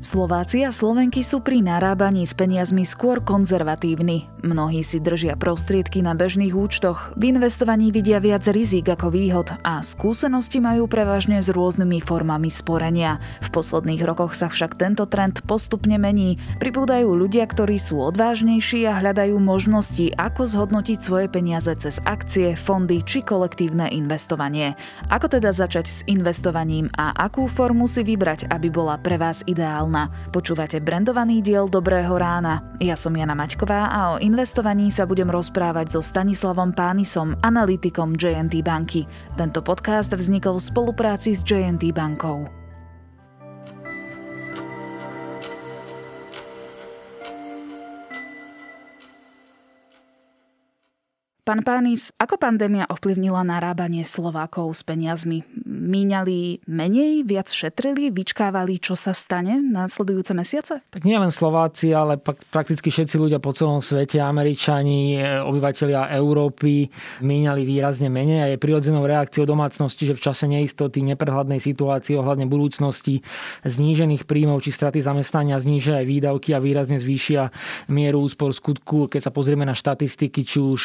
Slováci a Slovenky sú pri narábaní s peniazmi skôr konzervatívni. Mnohí si držia prostriedky na bežných účtoch, v investovaní vidia viac rizik ako výhod a skúsenosti majú prevažne s rôznymi formami sporenia. V posledných rokoch sa však tento trend postupne mení. Pribúdajú ľudia, ktorí sú odvážnejší a hľadajú možnosti, ako zhodnotiť svoje peniaze cez akcie, fondy či kolektívne investovanie. Ako teda začať s investovaním a akú formu si vybrať, aby bola pre vás ideálna? Aktuálna. Počúvate brandovaný diel Dobrého rána. Ja som Jana Maťková a o investovaní sa budem rozprávať so Stanislavom Pánisom, analytikom JNT banky. Tento podcast vznikol v spolupráci s JNT bankou. Pán Pánis, ako pandémia ovplyvnila narábanie Slovákov s peniazmi? míňali menej, viac šetrili, vyčkávali, čo sa stane následujúce mesiace? Tak nie len Slováci, ale prakticky všetci ľudia po celom svete, Američani, e, obyvateľia Európy míňali výrazne menej a je prirodzenou reakciou domácnosti, že v čase neistoty, neprehľadnej situácii ohľadne budúcnosti, znížených príjmov či straty zamestnania znížia aj výdavky a výrazne zvýšia mieru úspor skutku. Keď sa pozrieme na štatistiky, či už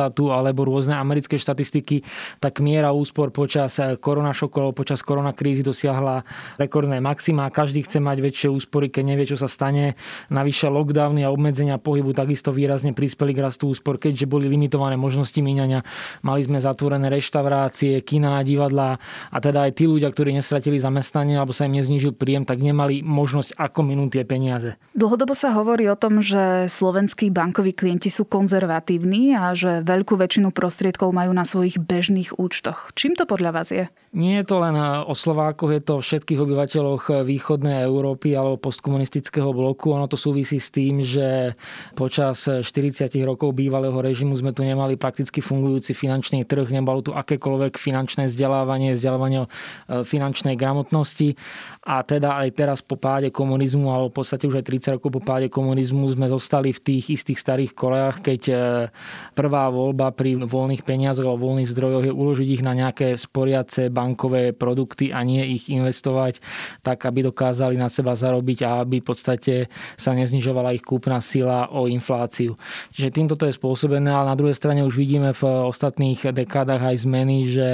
Eurostatu alebo rôzne americké štatistiky, tak miera úspor počas korona šokov počas koronakrízy dosiahla rekordné maxima. Každý chce mať väčšie úspory, keď nevie, čo sa stane. Navyše lockdowny a obmedzenia pohybu takisto výrazne prispeli k rastu úspor, keďže boli limitované možnosti míňania. Mali sme zatvorené reštaurácie, kina, divadlá a teda aj tí ľudia, ktorí nestratili zamestnanie alebo sa im neznížil príjem, tak nemali možnosť ako minúť tie peniaze. Dlhodobo sa hovorí o tom, že slovenskí bankoví klienti sú konzervatívni a že veľkú väčšinu prostriedkov majú na svojich bežných účtoch. Čím to podľa vás je? Nie je to len o Slovákoch, je to o všetkých obyvateľoch východnej Európy alebo postkomunistického bloku. Ono to súvisí s tým, že počas 40 rokov bývalého režimu sme tu nemali prakticky fungujúci finančný trh, nebolo tu akékoľvek finančné vzdelávanie, vzdelávanie e, finančnej gramotnosti. A teda aj teraz po páde komunizmu, alebo v podstate už aj 30 rokov po páde komunizmu sme zostali v tých istých starých kolejach, keď prvá voľba pri voľných peniazoch alebo voľných zdrojoch je uložiť ich na nejaké sporiace bankové produkty a nie ich investovať tak, aby dokázali na seba zarobiť a aby v podstate sa neznižovala ich kúpna sila o infláciu. Čiže týmto to je spôsobené, ale na druhej strane už vidíme v ostatných dekádach aj zmeny, že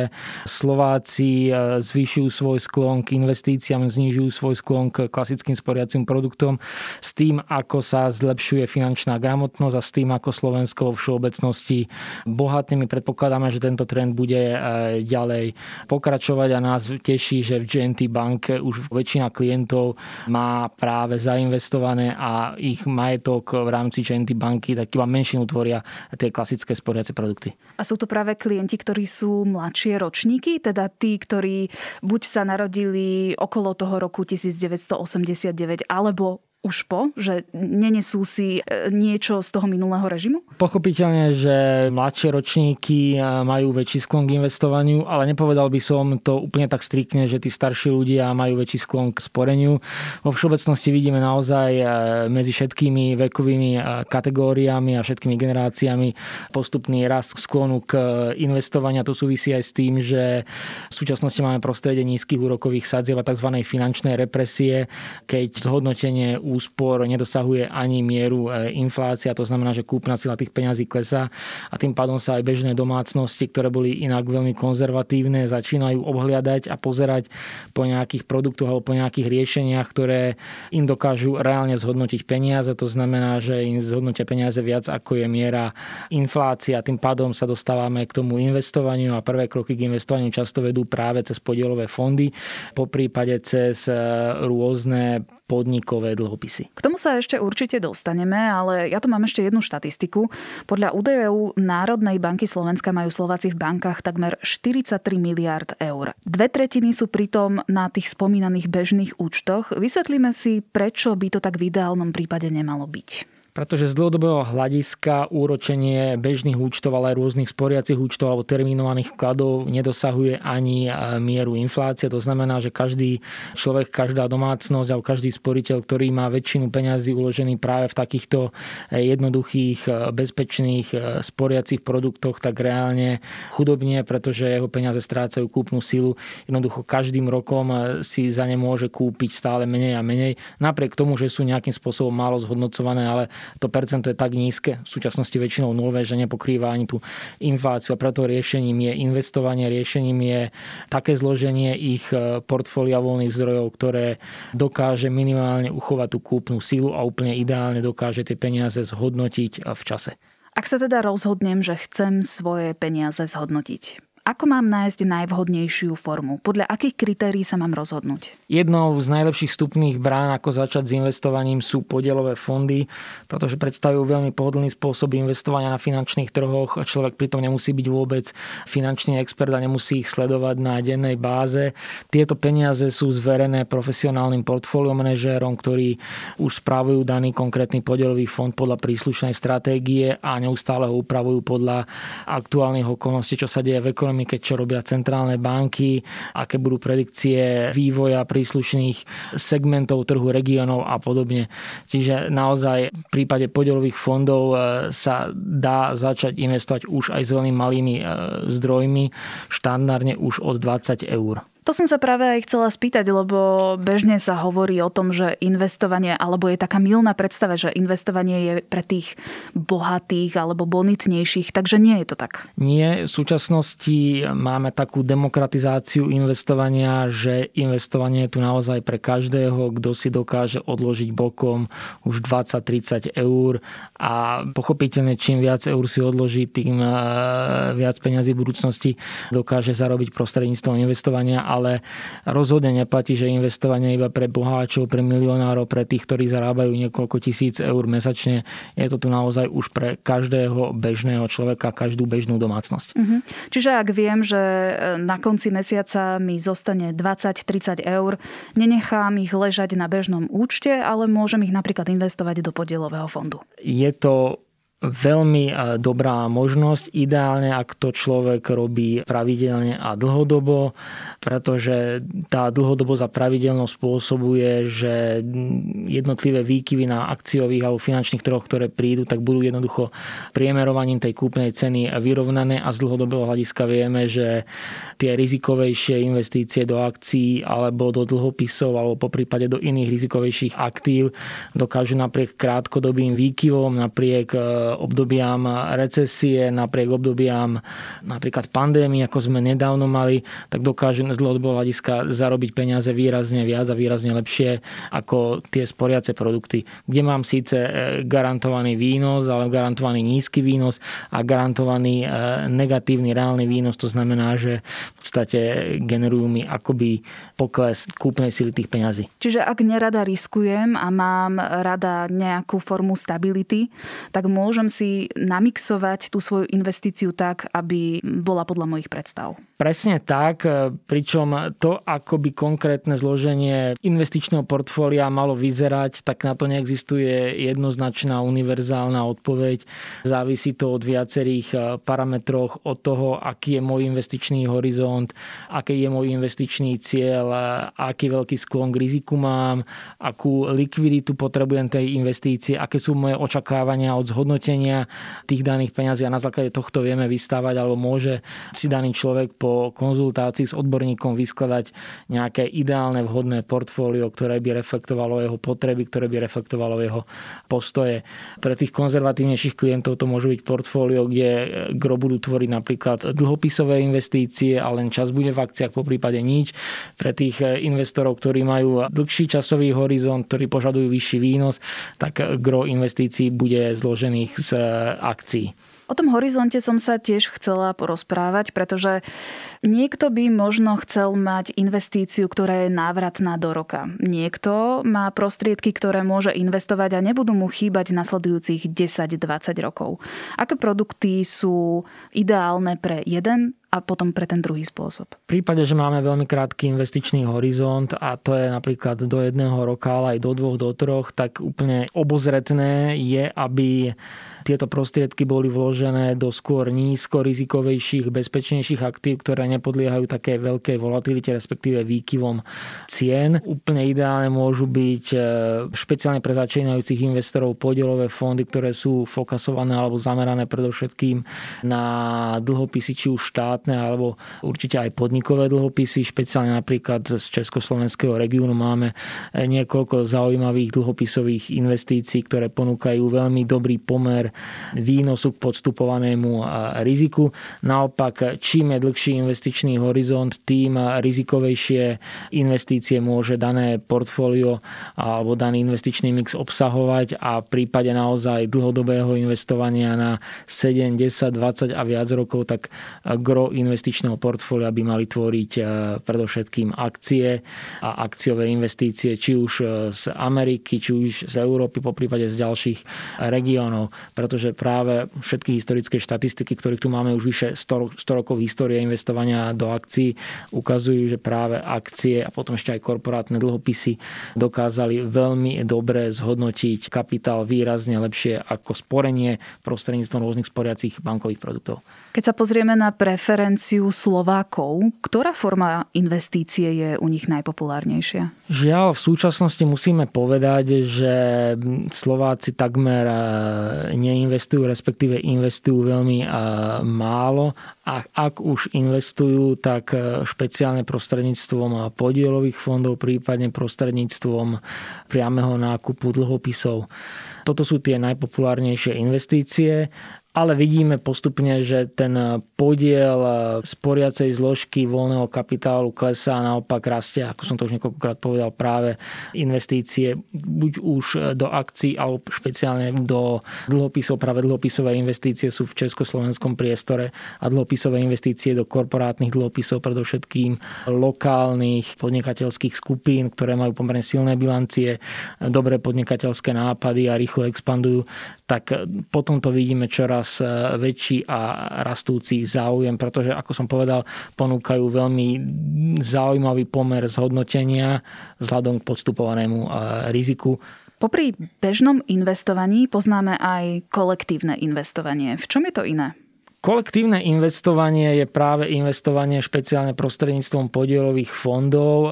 Slováci e, zvyšujú svoj sklon k investíciám, znižujú svoj sklon k klasickým sporiacím produktom s tým, ako sa zlepšuje finančná gramotnosť a s tým, ako Slovensko vo všeobecnosti bohatne. My predpokladáme, že tento trend bude e, ďalej pokračovať a nás teší, že v GNT banke už väčšina klientov má práve zainvestované a ich majetok v rámci GNT banky tak iba menšinu tvoria tie klasické sporiace produkty. A sú to práve klienti, ktorí sú mladšie ročníky, teda tí, ktorí buď sa narodili okolo toho roku 1989 alebo už po, že nenesú si e, niečo z toho minulého režimu? Pochopiteľne, že mladšie ročníky e, majú väčší sklon k investovaniu, ale nepovedal by som to úplne tak striktne, že tí starší ľudia majú väčší sklon k sporeniu. Vo všeobecnosti vidíme naozaj e, medzi všetkými vekovými kategóriami a všetkými generáciami postupný rast sklonu k investovaniu. To súvisí aj s tým, že v súčasnosti máme prostredie nízkych úrokových sadzieb a tzv. finančnej represie, keď zhodnotenie úspor nedosahuje ani mieru e, inflácia, to znamená, že kúpna sila tých peňazí klesá a tým pádom sa aj bežné domácnosti, ktoré boli inak veľmi konzervatívne, začínajú obhliadať a pozerať po nejakých produktoch alebo po nejakých riešeniach, ktoré im dokážu reálne zhodnotiť peniaze. To znamená, že im zhodnotia peniaze viac ako je miera inflácia. Tým pádom sa dostávame k tomu investovaniu a prvé kroky k investovaniu často vedú práve cez podielové fondy, po prípade cez e, rôzne podnikové dlhopisy. K tomu sa ešte určite dostaneme, ale ja tu mám ešte jednu štatistiku. Podľa údajov Národnej banky Slovenska majú Slováci v bankách takmer 43 miliard eur. Dve tretiny sú pritom na tých spomínaných bežných účtoch. Vysvetlíme si, prečo by to tak v ideálnom prípade nemalo byť. Pretože z dlhodobého hľadiska úročenie bežných účtov, ale aj rôznych sporiacich účtov alebo terminovaných vkladov nedosahuje ani mieru inflácie. To znamená, že každý človek, každá domácnosť alebo každý sporiteľ, ktorý má väčšinu peňazí uložený práve v takýchto jednoduchých, bezpečných sporiacich produktoch, tak reálne chudobne, pretože jeho peniaze strácajú kúpnu silu. Jednoducho každým rokom si za ne môže kúpiť stále menej a menej. Napriek tomu, že sú nejakým spôsobom málo zhodnocované, ale to percento je tak nízke, v súčasnosti väčšinou nulové, že nepokrýva ani tú infláciu a preto riešením je investovanie, riešením je také zloženie ich e, portfólia voľných zdrojov, ktoré dokáže minimálne uchovať tú kúpnu silu a úplne ideálne dokáže tie peniaze zhodnotiť v čase. Ak sa teda rozhodnem, že chcem svoje peniaze zhodnotiť, ako mám nájsť najvhodnejšiu formu? Podľa akých kritérií sa mám rozhodnúť? Jednou z najlepších vstupných brán, ako začať s investovaním, sú podielové fondy, pretože predstavujú veľmi pohodlný spôsob investovania na finančných trhoch. Človek pritom nemusí byť vôbec finančný expert a nemusí ich sledovať na dennej báze. Tieto peniaze sú zverené profesionálnym portfólio manažérom, ktorí už spravujú daný konkrétny podielový fond podľa príslušnej stratégie a neustále ho upravujú podľa aktuálnych okolností, čo sa deje v ekonomii ekonomike, čo robia centrálne banky, aké budú predikcie vývoja príslušných segmentov trhu, regiónov a podobne. Čiže naozaj v prípade podielových fondov e, sa dá začať investovať už aj s veľmi malými e, zdrojmi, štandardne už od 20 eur. To som sa práve aj chcela spýtať, lebo bežne sa hovorí o tom, že investovanie, alebo je taká milná predstava, že investovanie je pre tých bohatých alebo bonitnejších, takže nie je to tak. Nie, v súčasnosti máme takú demokratizáciu investovania, že investovanie je tu naozaj pre každého, kto si dokáže odložiť bokom už 20-30 eur a pochopiteľne čím viac eur si odloží, tým eh, viac peňazí v budúcnosti dokáže zarobiť prostredníctvom investovania ale rozhodne neplatí, že investovanie iba pre boháčov, pre milionárov, pre tých, ktorí zarábajú niekoľko tisíc eur mesačne. Je to tu naozaj už pre každého bežného človeka, každú bežnú domácnosť. Uh-huh. Čiže ak viem, že e, na konci mesiaca mi zostane 20-30 eur, nenechám ich ležať na bežnom účte, ale môžem ich napríklad investovať do podielového fondu. Je to veľmi e, dobrá možnosť, ideálne ak to človek robí pravidelne a dlhodobo, pretože tá dlhodobosť a pravidelnosť spôsobuje, že jednotlivé výkyvy na akciových alebo finančných trhoch, ktoré prídu, tak budú jednoducho priemerovaním tej kúpnej ceny vyrovnané a z dlhodobého hľadiska vieme, že tie rizikovejšie investície do akcií alebo do dlhopisov alebo po prípade do iných rizikovejších aktív dokážu napriek krátkodobým výkyvom, napriek e, obdobiam recesie, napriek obdobiam napríklad pandémie, ako sme nedávno mali, tak dokážeme z dlhodobého hľadiska zarobiť peniaze výrazne viac a výrazne lepšie ako tie sporiace produkty, kde mám síce e, garantovaný výnos, ale garantovaný nízky výnos a garantovaný e, negatívny reálny výnos. To znamená, že v podstate generujú mi akoby pokles kúpnej sily tých peňazí. Čiže ak nerada riskujem a mám rada nejakú formu stability, tak môžem môžem si namixovať tú svoju investíciu tak, aby bola podľa mojich predstav. Presne tak, e, pričom to, ako by konkrétne zloženie investičného portfólia malo vyzerať, tak na to neexistuje jednoznačná univerzálna odpoveď. Závisí to od viacerých e, parametroch, od toho, aký je môj investičný horizont, aký je môj investičný cieľ, e, aký veľký sklon k riziku mám, akú likviditu potrebujem tej investície, aké sú moje očakávania od zhodnotenia tých daných peňazí a na základe tohto vieme vystávať alebo môže si daný človek po konzultácii s odborníkom vyskladať nejaké ideálne vhodné portfólio, ktoré by reflektovalo jeho potreby, ktoré by reflektovalo jeho postoje. Pre tých konzervatívnejších klientov to môže byť portfólio, kde gro budú tvoriť napríklad dlhopisové investície a len čas bude v akciách, po prípade nič. Pre tých investorov, ktorí majú dlhší časový horizont, ktorí požadujú vyšší výnos, tak gro investícií bude zložených z akcií. O tom horizonte som sa tiež chcela porozprávať, pretože niekto by možno chcel mať investíciu, ktorá je návratná do roka. Niekto má prostriedky, ktoré môže investovať a nebudú mu chýbať nasledujúcich 10-20 rokov. Aké produkty sú ideálne pre jeden a potom pre ten druhý spôsob? V prípade, že máme veľmi krátky investičný horizont a to je napríklad do jedného roka, ale aj do dvoch, do troch, tak úplne obozretné je, aby tieto prostriedky boli vložené do skôr nízko rizikovejších, bezpečnejších aktív, ktoré nepodliehajú také veľkej volatilite, respektíve výkyvom cien. Úplne ideálne môžu byť e, špeciálne pre začínajúcich investorov podielové fondy, ktoré sú fokasované alebo zamerané predovšetkým na dlhopisy, či už štátne, alebo určite aj podnikové dlhopisy. Špeciálne napríklad z Československého regiónu máme niekoľko zaujímavých dlhopisových investícií, ktoré ponúkajú veľmi dobrý pomer výnosu k podstupovanému riziku. Naopak, čím je dlhší investičný horizont, tým rizikovejšie investície môže dané portfólio alebo daný investičný mix obsahovať a v prípade naozaj dlhodobého investovania na 7, 10, 20 a viac rokov, tak gro investičného portfólia by mali tvoriť predovšetkým akcie a akciové investície, či už z Ameriky, či už z Európy, po prípade z ďalších regiónov pretože práve všetky historické štatistiky, ktorých tu máme už vyše 100, 100 rokov histórie investovania do akcií, ukazujú, že práve akcie a potom ešte aj korporátne dlhopisy dokázali veľmi dobre zhodnotiť kapitál výrazne lepšie ako sporenie prostredníctvom rôznych sporiacich bankových produktov. Keď sa pozrieme na preferenciu Slovákov, ktorá forma investície je u nich najpopulárnejšia? Žiaľ, v súčasnosti musíme povedať, že Slováci takmer nie neinvestujú, respektíve investujú veľmi málo a ak už investujú, tak e, špeciálne prostredníctvom podielových fondov, prípadne prostredníctvom priameho nákupu dlhopisov. Toto sú tie najpopulárnejšie investície ale vidíme postupne, že ten podiel sporiacej zložky voľného kapitálu klesá a naopak rastie, ako som to už niekoľkokrát povedal, práve investície buď už do akcií alebo špeciálne do dlhopisov. Práve dlhopisové investície sú v československom priestore a dlhopisové investície do korporátnych dlhopisov, predovšetkým lokálnych podnikateľských skupín, ktoré majú pomerne silné bilancie, dobré podnikateľské nápady a rýchlo expandujú, tak potom to vidíme čoraz čoraz e, väčší a rastúci záujem, pretože, ako som povedal, ponúkajú veľmi zaujímavý pomer zhodnotenia vzhľadom k podstupovanému e, riziku. Popri bežnom investovaní poznáme aj kolektívne investovanie. V čom je to iné? Kolektívne investovanie je práve investovanie špeciálne prostredníctvom podielových fondov.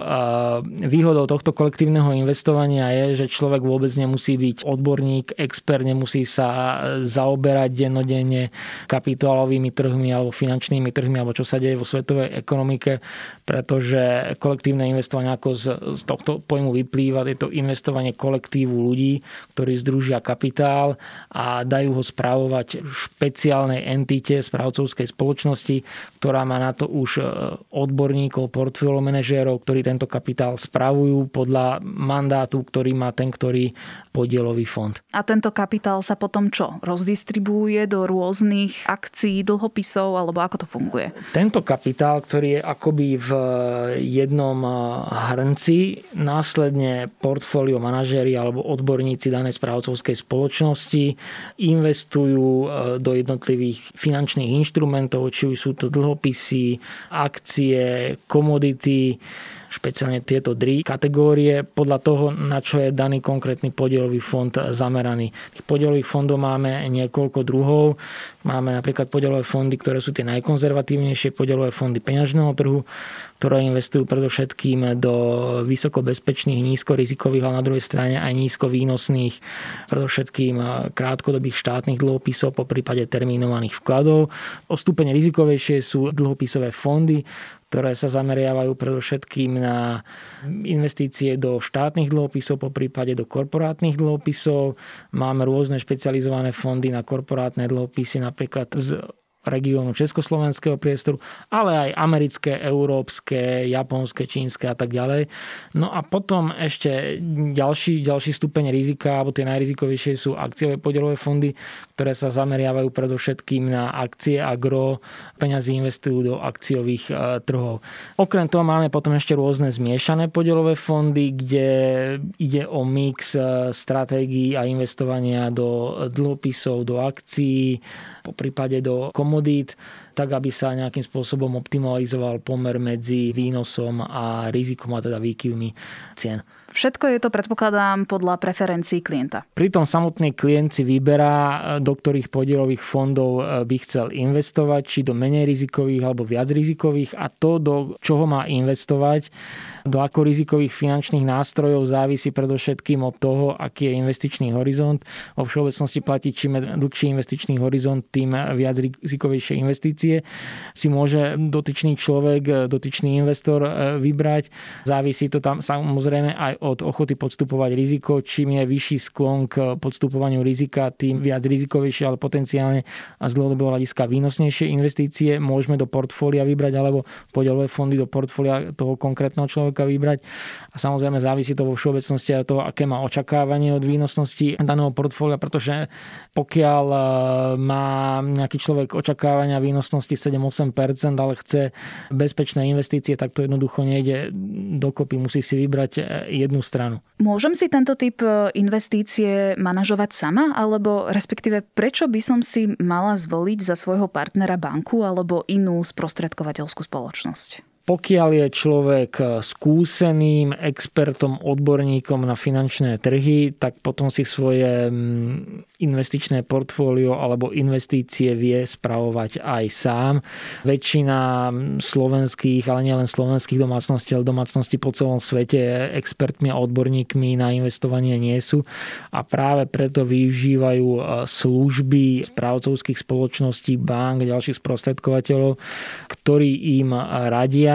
Výhodou tohto kolektívneho investovania je, že človek vôbec nemusí byť odborník, expert, nemusí sa zaoberať dennodenne kapitálovými trhmi alebo finančnými trhmi alebo čo sa deje vo svetovej ekonomike, pretože kolektívne investovanie ako z, z tohto pojmu vyplýva, je to investovanie kolektívu ľudí, ktorí združia kapitál a dajú ho správovať špeciálnej entite, správcovskej spoločnosti, ktorá má na to už e, odborníkov, portfólio manažérov, ktorí tento kapitál spravujú podľa mandátu, ktorý má ten, ktorý podielový fond. A tento kapitál sa potom čo? Rozdistribuje do rôznych akcií, dlhopisov, alebo ako to funguje? Tento kapitál, ktorý je akoby v jednom e, hrnci, následne portfólio manažéri alebo odborníci danej správcovskej spoločnosti investujú e, do jednotlivých finančných finančných inštrumentov, či už sú to dlhopisy, akcie, komodity, špeciálne tieto tri kategórie podľa toho, na čo je daný konkrétny podielový fond zameraný. Tých podielových fondov máme niekoľko druhov. Máme napríklad podielové fondy, ktoré sú tie najkonzervatívnejšie podielové fondy peňažného trhu, ktoré investujú predovšetkým do vysokobezpečných, nízkorizikových, ale na druhej strane aj nízkovýnosných, predovšetkým krátkodobých štátnych dlhopisov, po prípade termínovaných vkladov. O stupeň rizikovejšie sú dlhopisové fondy, ktoré sa zameriavajú predovšetkým na investície do štátnych dlhopisov, po prípade do korporátnych dlhopisov. Máme rôzne špecializované fondy na korporátne dlhopisy, napríklad z regiónu Československého priestoru, ale aj americké, európske, japonské, čínske a tak ďalej. No a potom ešte ďalší, ďalší stupeň rizika, alebo tie najrizikovejšie sú akciové podielové fondy, ktoré sa zameriavajú predovšetkým na akcie a gro peňazí investujú do akciových e, trhov. Okrem toho máme potom ešte rôzne zmiešané podielové fondy, kde ide o mix e, stratégií a investovania do dlhopisov, do akcií, po prípade do komodít. Tak aby sa nejakým spôsobom optimalizoval pomer medzi výnosom a rizikom a teda výkyvmi cien. Všetko je to, predpokladám, podľa preferencií klienta. Pritom samotný klient si vyberá, do ktorých podielových fondov e, by chcel investovať, či do menej rizikových alebo viac rizikových a to, do čoho má investovať, do ako rizikových finančných nástrojov závisí predovšetkým od toho, aký je investičný horizont. Vo všeobecnosti platí, čím dlhší investičný horizont, tým viac rizikovejšie investície si môže dotyčný človek, dotyčný investor e, vybrať. Závisí to tam samozrejme aj od ochoty podstupovať riziko. Čím je vyšší sklon k podstupovaniu rizika, tým viac rizikovejšie, ale potenciálne a z dlhodobého hľadiska výnosnejšie investície môžeme do portfólia vybrať alebo podielové fondy do portfólia toho konkrétneho človeka vybrať. A samozrejme závisí to vo všeobecnosti aj toho, aké má očakávanie od výnosnosti daného portfólia, pretože pokiaľ e, má nejaký človek očakávania výnosnosti 7-8%, ale chce bezpečné investície, tak to jednoducho nejde dokopy. Musí si vybrať e, jednu jednu stranu. Môžem si tento typ e, investície manažovať sama, alebo respektíve prečo by som si mala zvoliť za svojho partnera banku alebo inú sprostredkovateľskú spoločnosť? Pokiaľ je človek skúseným expertom, odborníkom na finančné trhy, tak potom si svoje mm, investičné portfólio alebo investície vie spravovať aj sám. Väčšina mm, slovenských, ale nielen slovenských domácností, ale domácností po celom svete expertmi a odborníkmi na investovanie nie sú a práve preto využívajú e, služby správcovských spoločností, bank, ďalších sprostredkovateľov, ktorí im radia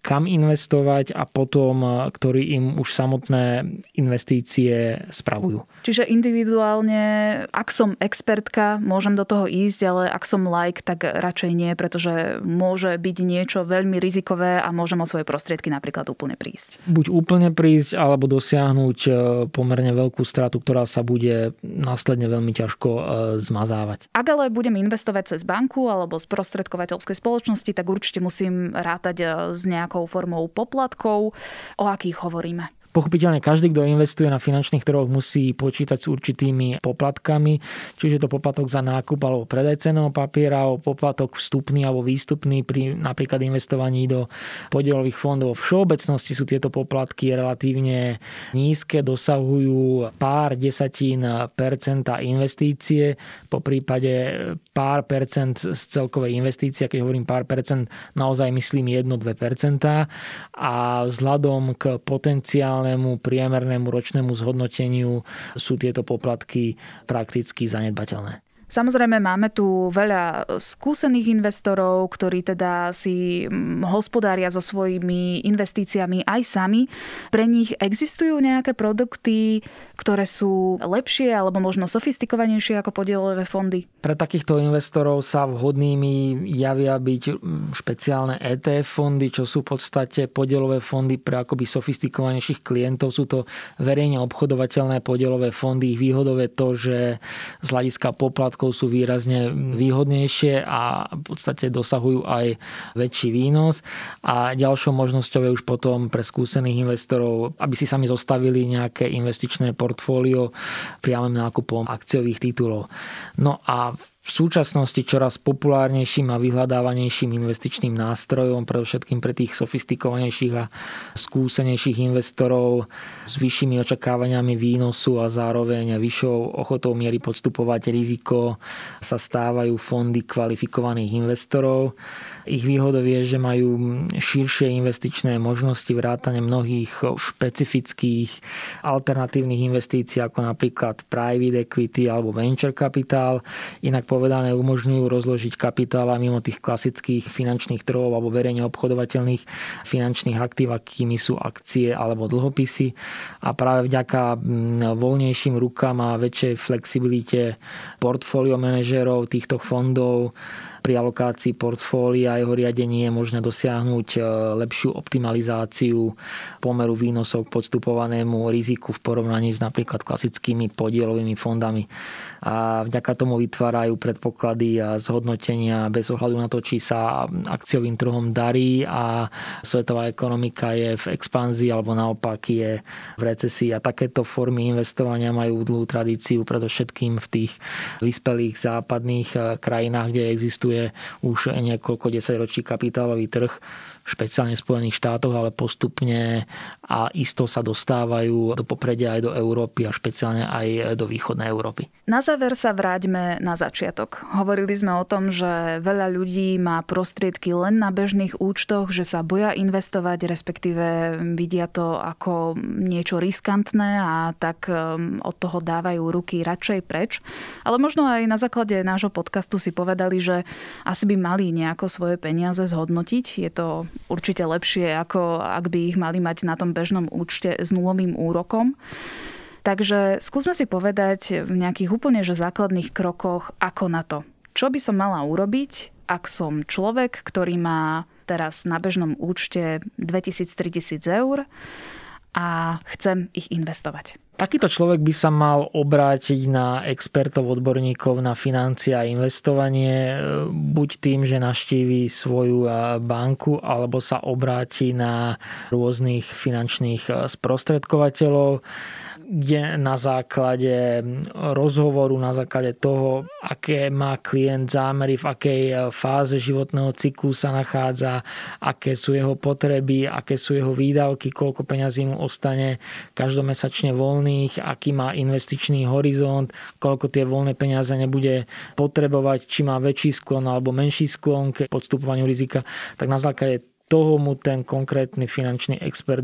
kam investovať a potom, ktorí im už samotné investície spravujú. Čiže individuálne, ak som expertka, môžem do toho ísť, ale ak som like, tak radšej nie, pretože môže byť niečo veľmi rizikové a môžem o svoje prostriedky napríklad úplne prísť. Buď úplne prísť, alebo dosiahnuť e, pomerne veľkú stratu, ktorá sa bude následne veľmi ťažko e, zmazávať. Ak ale budem investovať cez banku alebo z prostredkovateľskej spoločnosti, tak určite musím rátať e, s nejakou formou poplatkov. O akých hovoríme? Pochopiteľne každý, kto investuje na finančných trhoch, musí počítať s určitými poplatkami, čiže to poplatok za nákup alebo predaj ceného papiera, o poplatok vstupný alebo výstupný pri napríklad investovaní do podielových fondov. V všeobecnosti sú tieto poplatky relatívne nízke, dosahujú pár desatín percenta investície, po prípade pár percent z celkovej investície, keď hovorím pár percent, naozaj myslím 1-2 percentá a vzhľadom k potenciálnym reálnemu priemernému ročnému zhodnoteniu sú tieto poplatky prakticky zanedbateľné. Samozrejme máme tu veľa skúsených investorov, ktorí teda si hospodária so svojimi investíciami aj sami. Pre nich existujú nejaké produkty, ktoré sú lepšie alebo možno sofistikovanejšie ako podielové fondy? Pre takýchto investorov sa vhodnými javia byť špeciálne ETF fondy, čo sú v podstate podielové fondy pre akoby sofistikovanejších klientov. Sú to verejne obchodovateľné podielové fondy. Ich výhodou je to, že z hľadiska poplatku poplatkov sú výrazne výhodnejšie a v podstate dosahujú aj väčší výnos. A ďalšou možnosťou je už potom pre skúsených investorov, aby si sami zostavili nejaké investičné portfólio priamým nákupom akciových titulov. No a v súčasnosti čoraz populárnejším a vyhľadávanejším investičným nástrojom, predovšetkým pre tých sofistikovanejších a skúsenejších investorov s vyššími očakávaniami výnosu a zároveň vyššou ochotou miery podstupovať riziko sa stávajú fondy kvalifikovaných investorov. Ich výhodou je, že majú širšie investičné možnosti vrátane mnohých špecifických alternatívnych investícií, ako napríklad private equity alebo venture capital. Inak povedané umožňujú rozložiť kapitála mimo tých klasických finančných trhov alebo verejne obchodovateľných finančných aktív, akými sú akcie alebo dlhopisy. A práve vďaka voľnejším rukám a väčšej flexibilite portfólio manažérov týchto fondov pri alokácii portfólia a jeho riadení je možné dosiahnuť e, lepšiu optimalizáciu pomeru výnosov k podstupovanému riziku v porovnaní s napríklad klasickými podielovými fondami. A vďaka tomu vytvárajú predpoklady a zhodnotenia bez ohľadu na to, či sa akciovým trhom darí a svetová ekonomika je v expanzii alebo naopak je v recesii. A takéto formy investovania majú dlhú tradíciu predovšetkým v tých vyspelých západných e, krajinách, kde existujú existuje už niekoľko desaťročí kapitálový trh špeciálne v Spojených štátoch, ale postupne a isto sa dostávajú do popredia aj do Európy a špeciálne aj do východnej Európy. Na záver sa vráťme na začiatok. Hovorili sme o tom, že veľa ľudí má prostriedky len na bežných účtoch, že sa boja investovať, respektíve vidia to ako niečo riskantné a tak um, od toho dávajú ruky radšej preč. Ale možno aj na základe nášho podcastu si povedali, že asi by mali nejako svoje peniaze zhodnotiť. Je to určite lepšie, ako ak by ich mali mať na tom bežnom účte s nulovým úrokom. Takže skúsme si povedať v nejakých úplne že základných krokoch, ako na to. Čo by som mala urobiť, ak som človek, ktorý má teraz na bežnom účte 2000-3000 eur a chcem ich investovať. Takýto človek by sa mal obrátiť na expertov, odborníkov na financie a investovanie, buď tým, že naštíví svoju banku, alebo sa obráti na rôznych finančných sprostredkovateľov kde na základe rozhovoru, na základe toho, aké má klient zámery, v akej e, fáze životného cyklu sa nachádza, aké sú jeho potreby, aké sú jeho výdavky, koľko peňazí mu ostane každomesačne voľných, aký má investičný horizont, koľko tie voľné peniaze nebude potrebovať, či má väčší sklon alebo menší sklon k podstupovaniu rizika, tak na základe toho mu ten konkrétny finančný expert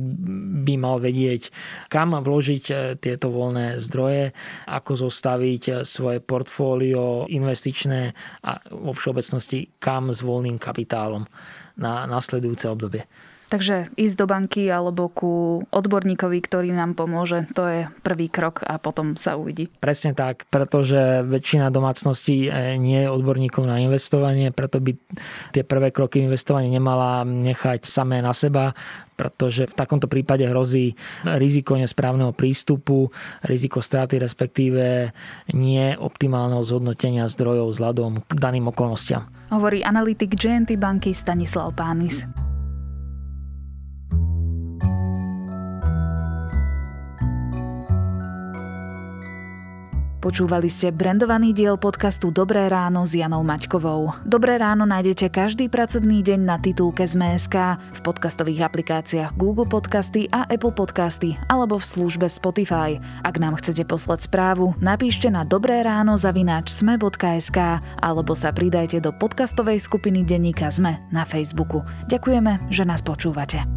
by mal vedieť, kam vložiť e, tieto voľné zdroje, ako zostaviť e, svoje portfólio investičné a vo všeobecnosti kam s voľným kapitálom na nasledujúce obdobie. Takže ísť do banky alebo ku odborníkovi, ktorý nám pomôže, to je prvý krok a potom sa uvidí. Presne tak, pretože väčšina domácností eh, nie je odborníkov na investovanie, preto by tie prvé kroky investovania nemala nechať samé na seba, pretože v takomto prípade hrozí riziko nesprávneho prístupu, riziko straty, respektíve nie optimálneho zhodnotenia zdrojov vzhľadom k daným okolnostiam. Hovorí analytik GNT banky Stanislav Pánis. Počúvali ste brandovaný diel podcastu Dobré ráno s Janou Maťkovou. Dobré ráno nájdete každý pracovný deň na titulke ZMSK, v podcastových aplikáciách Google Podcasty a Apple Podcasty alebo v službe Spotify. Ak nám chcete poslať správu, napíšte na dobré ráno zavináč sme.sk alebo sa pridajte do podcastovej skupiny denníka ZME na Facebooku. Ďakujeme, že nás počúvate.